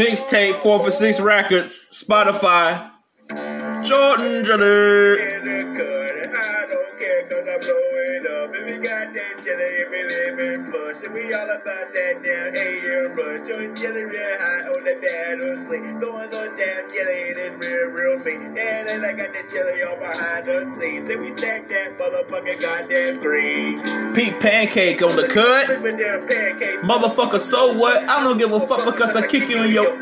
Mixtape, 4 for 6 Records, Spotify. Jordan Jelly. Care cause I blow it up. If we got that jelly, if we live in plush. And we all about that damn AM rush. Showing jelly real high on the battle sleep. Going on damn jelly, it is real, real me. And then I got the jelly all behind the scenes. Then we stack that motherfucking goddamn three. Pete Pancake on the cut. Flipping damn pancakes. Motherfucker, so what? I don't give a fuck because I kick you in your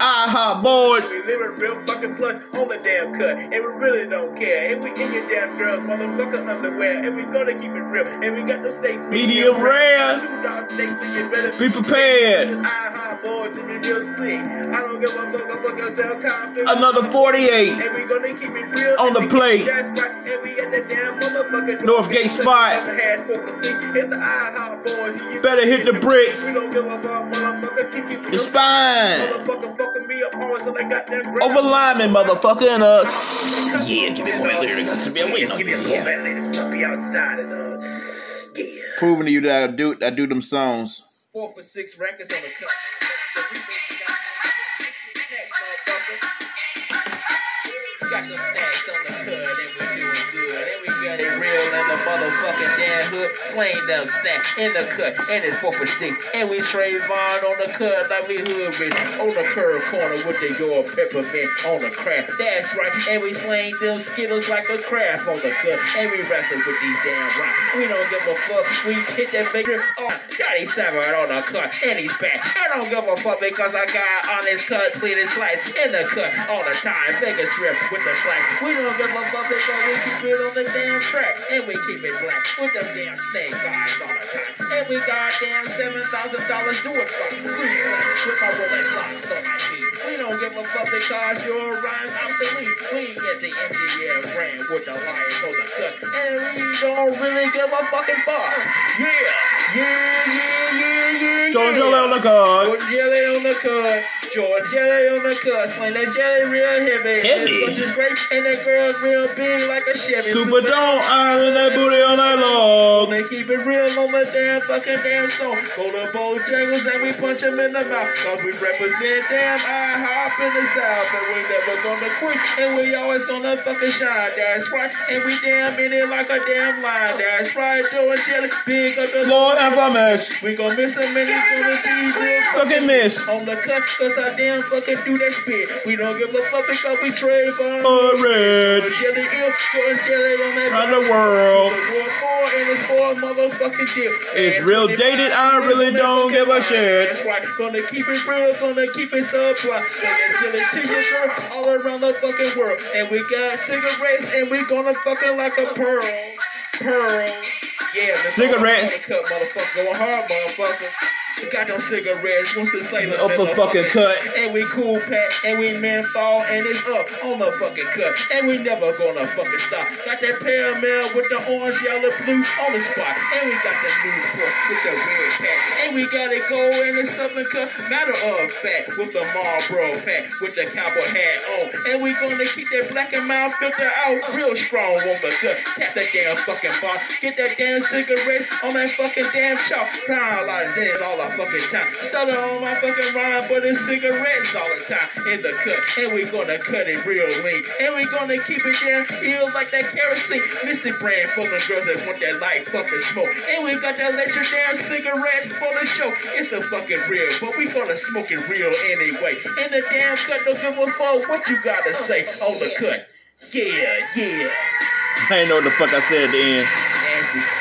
aha boys. We living real fucking plush on the damn cut, and we really don't care. And we in your damn girls, motherfucker underwear, and we gonna keep it real. And we got no steaks, Medium rare. two dollar steaks, and you better Be prepared. Uh-huh. I boys to be real slick. I don't give a fuck, I fuck yourself confident. Another 48. And we gonna keep it real. On the plate. That's right. And we at the damn motherfucker. Northgate spot. It's the IHOP boys. and you Better hit the bricks. We don't give a fuck, motherfucker. Keep it The spine. Motherfucker fucking me up hard so they got that great- Over lineman, motherfucker. And uh, yeah, give me more lyrics. I've waiting on Give me a you. little Yeah. bit later, so be outside and yeah. Proving to you that I do, I do them songs. Four for six records on the motherfucking damn hood. Slaying them snack in the cut. And it's four for six. And we Trayvon on the cut like we hood rich. On the curve corner with the your peppermint on the craft. That's right. And we slaying them skittles like a craft on the cut. And we wrestle with these damn rocks. We don't give a fuck. We hit that bigger. Oh, Johnny Seven on the cut. And he's back. I don't give a fuck because I got on his cut. Pleated slice in the cut all the time. Bigger strip with the slack. We don't give a fuck because we keep it on the damn track. And we keep it black with them damn snake eyes all the time. And we got damn seven thousand dollars do it for free with my Rolex locks on my feet. Don't give a fuck because your rhymes obsolete. We get the MGM brand with the lions on the cut. And we don't really give a fucking fuck. Yeah, yeah, yeah, yeah, yeah. George yeah. Jelly on the cut. George jelly on the cut. George jelly on the cut. Sling that jelly real heavy. Heavy. Bunch is great. And that girl's real big like a Chevy. Super don't iron that booty on that log. They keep it real on the damn fucking damn song. Go to Bojangles and we punch them in the mouth. Cause we represent damn I hop in the south. And we never gonna quit. And we always gonna fucking shine. That's right. And we damn in it like a damn line. That's right. Joe and Jelly. Big up the Lord Infamous. We gon' miss him and he's gonna be real Fucking miss. on the cut, cause I damn fucking do that spit. We don't give a fuck because we trade for Orange. Jelly ill, George jelly on that Around the world. War four and it's four motherfucking deal. It's real dated, I really don't give a shit. That's right, gonna keep it real, gonna keep it supply. Gonna jelly girl all around the fucking world. And we got cigarettes and we gonna fucking like a pearl. Pearl. Yeah, Cigarettes. Cut, motherfucker, going hard, motherfucker. Got those cigarettes, once the sailor Up the fucking cut. And we cool pack, and we men fall, and it's up on the fucking cut. And we never gonna fucking stop. Got that paramel with the orange, yellow, blue on the spot. And we got the new force with the red pack. And we got it gold and the southern cut. Matter of fact, with the Marlboro pack, with the cowboy hat on. And we gonna keep that black and mild filter out real strong on the cut. Tap that damn fucking box. Get that damn cigarette on that fucking damn chalk. Crying like this all the fucking time. Stutter on my fucking rhyme, but it's cigarettes all the time in the cut. And we gonna cut it real lean. And we gonna keep it damn ill like that kerosene. Mystic brand of girls that want that light fucking smoke. And we got that electric damn cigarette for the show. It's a fucking real, but we gonna smoke it real anyway. In the damn cut, don't give a fuck what you gotta say on the cut. Yeah, yeah. I ain't know what the fuck I said at the end. Nasty.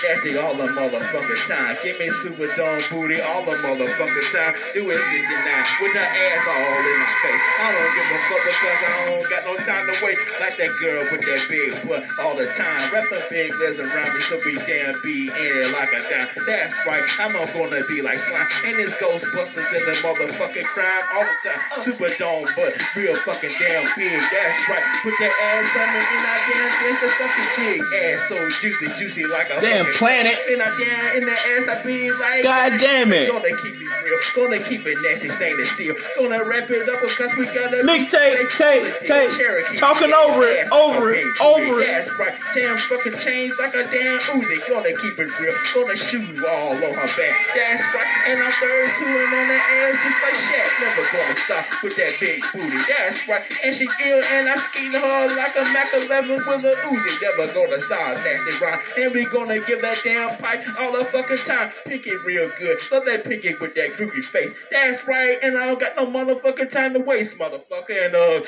Nasty all the motherfucking time. Give me super dome booty all the motherfucking time. Do it 69 with her ass all in my face. I don't give a fuck because I don't got no time to wait. Like that girl with that big butt all the time. Wrap the big legs around me so we damn be in it like a dime. That's right, I'm not gonna be like slime. And it's Ghostbusters in the motherfucking crime all the time. Super dome, but real fucking damn big. That's right. Put that ass on me and I didn't dance the fucking jig. Ass so juicy, juicy like a Damn, planet. And I down in the ass, I be like, God damn it. Gonna keep it real, gonna keep it nasty, stainless steel. Gonna wrap it up because we got a Mixtape, tape, tape. Cherokee. Talking over it, over it, over it. That's right. Jam fucking chains like a damn Uzi. Gonna keep it real, gonna shoot all on her back. That's right. And I'm 32 and on the ass just like Shaq. Never gonna stop with that big booty. That's right. And she ill and I skeet her like a Mac 11 with a Uzi. Never gonna stop nasty rhyme. And we gonna give that damn pipe all the fucking time. Pick it real good. Love that pick it with that groovy face. That's right. And I don't got no motherfucking time to waste, motherfucker. And uh,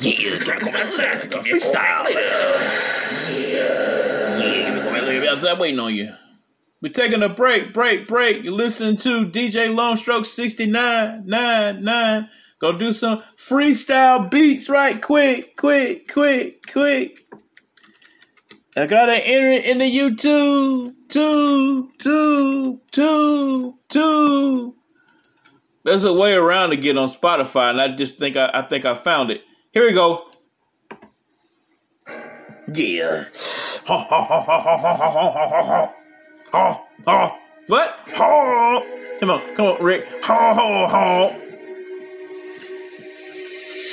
Yeah, gotta go outside. Gotta freestyle. Yeah, yeah, outside waiting on you. We're taking a break, break, break. You're listening to DJ Longstroke 69, 9, 9. Go do some freestyle beats right quick, quick, quick, quick. I gotta enter in the YouTube, tube, tube, tube, tube. There's a way around to get on Spotify, and I just think I, I think I found it. Here we go. Yeah. Ha ha ha ha ha ha ha ha ha ha. Ha ha. What? Ha. Come on, come on, Rick. Ha ha ha.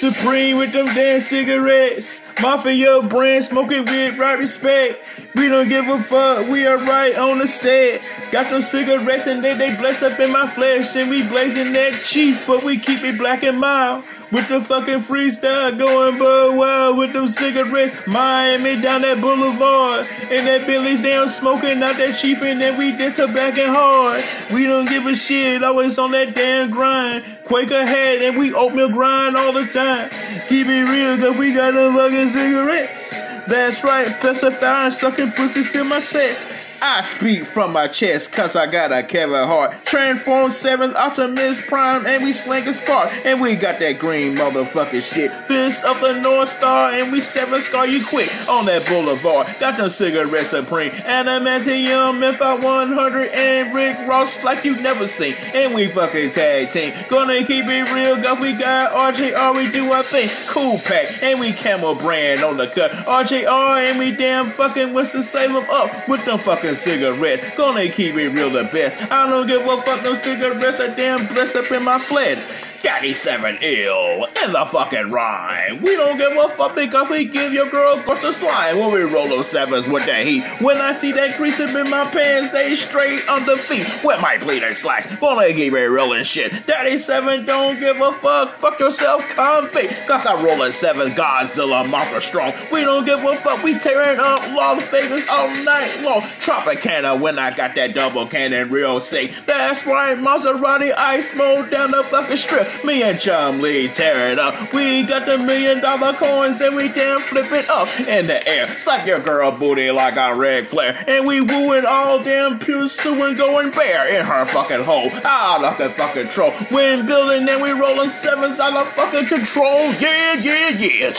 Supreme with them damn cigarettes. Mafia brand smoking with right respect. We don't give a fuck, we are right on the set. Got them cigarettes and they, they blessed up in my flesh. And we blazing that chief, but we keep it black and mild. With the fucking freestyle going but wild with them cigarettes. Miami down that boulevard. And that Billy's down smoking out that chief and then we did tobacco hard. We don't give a shit, always on that damn grind. Quaker hat and we oatmeal grind all the time. Keep it real, cause we got them fucking cigarettes. That's right, specify and sucking pussy still my set. I speak from my chest, cause I got a Kevin Hart. Transform 7th Optimus Prime, and we slang a spark. And we got that green motherfucking shit. Fist of the North Star, and we seven scar you quick on that boulevard. Got them cigarettes supreme. Adamantium, Menthol 100, and Rick Ross like you never seen. And we fucking tag team. Gonna keep it real, cause we got RJR, we do our thing. Cool pack, and we camel brand on the cut. RJR, and we damn fucking Winston-Salem up with them fucking a cigarette. Gonna keep it real the best. I don't give a fuck no cigarettes. I damn blessed up in my flat. 37 ill in the fucking rhyme. We don't give a fuck because we give your girl crush the slime when we roll those sevens with that heat. When I see that creasing up in my pants, they straight on the feet with my bleeder slacks. Gonna keep it rolling shit. 37 don't give a fuck. Fuck yourself, convict. Cause I rolling seven Godzilla monster strong. We don't give a fuck. We tearing up Las Vegas all night long. Tropicana when I got that double cannon real sick. That's right, Maserati. I smoke down the fucking strip. Me and Chumlee tear it up. We got the million dollar coins and we damn flip it up in the air. Slap your girl booty like on Ric Flair. And we wooing all damn pure suing going bare in her fucking hole. Out of the fucking troll. When building and we rolling sevens out of fucking control. Yeah, yeah, yeah.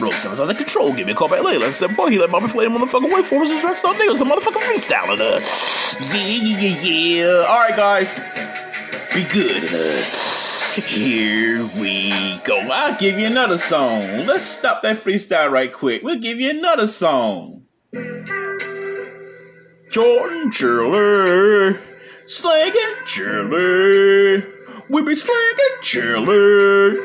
Roll sevens out of control. Give me a call back later. 7 He let Bobby play him the fucking way forwards and Rex on niggas. A motherfucking freestyle. Uh, yeah, yeah, yeah, yeah. Alright, guys. Be good. Here we go. I'll give you another song. Let's stop that freestyle right quick. We'll give you another song. Jordan Shirley, slanging chili. We be slanging chili.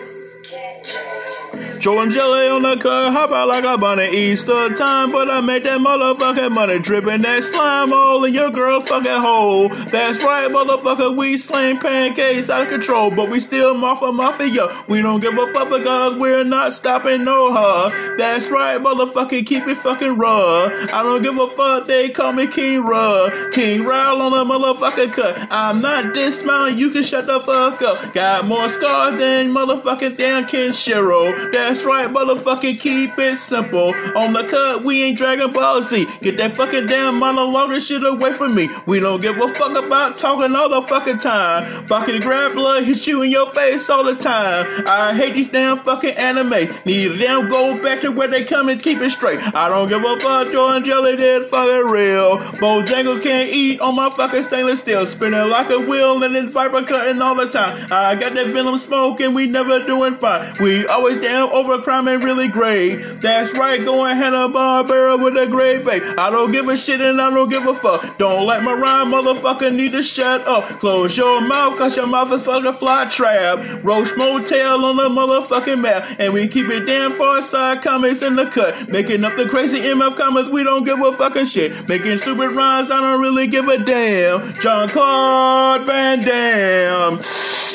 Jordan jelly on the cut, hop out like a bunny Easter time, but I make that motherfucking money dripping that slime all in your girl fucking hole. That's right, motherfucker, we slang pancakes out of control, but we still mafia mafia. We don't give a fuck because we're not stopping no her. That's right, motherfucker, keep it fucking raw. I don't give a fuck, they call me King Raw. King Raul on the motherfucker cut. I'm not dismounting, you can shut the fuck up. Got more scars than motherfucking damn Kenshiro. That's right, motherfucker, keep it simple. On the cut, we ain't Dragon Ball Z. Get that fucking damn monologue and shit away from me. We don't give a fuck about talking all the fucking time. Bucket grab blood, hit you in your face all the time. I hate these damn fucking anime. Need damn go back to where they come and keep it straight. I don't give a fuck, Jordan Jelly did fucking real. Bojangles can't eat on my fucking stainless steel. Spinning like a wheel and then viper cutting all the time. I got that venom smoke and we never doing fine. We always damn over crime and really great. That's right, going Hanna Barbera with a great bait. I don't give a shit and I don't give a fuck. Don't let my rhyme, motherfucker, need to shut up. Close your mouth, cause your mouth is fucking fly trap. Roach Motel on the motherfucking map. And we keep it damn far side comments in the cut. Making up the crazy MF comments, we don't give a fucking shit. Making stupid rhymes, I don't really give a damn. Jean-Claude Van Damme.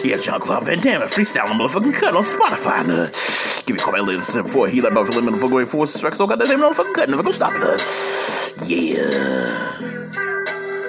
Yeah, Jean-Claude Van Damme, a freestyle motherfucking cut on Spotify. Give me a call back later before he let about for limit motherfucker going force strike so goddamn motherfucking cut. Never gonna stop. Uh, yeah.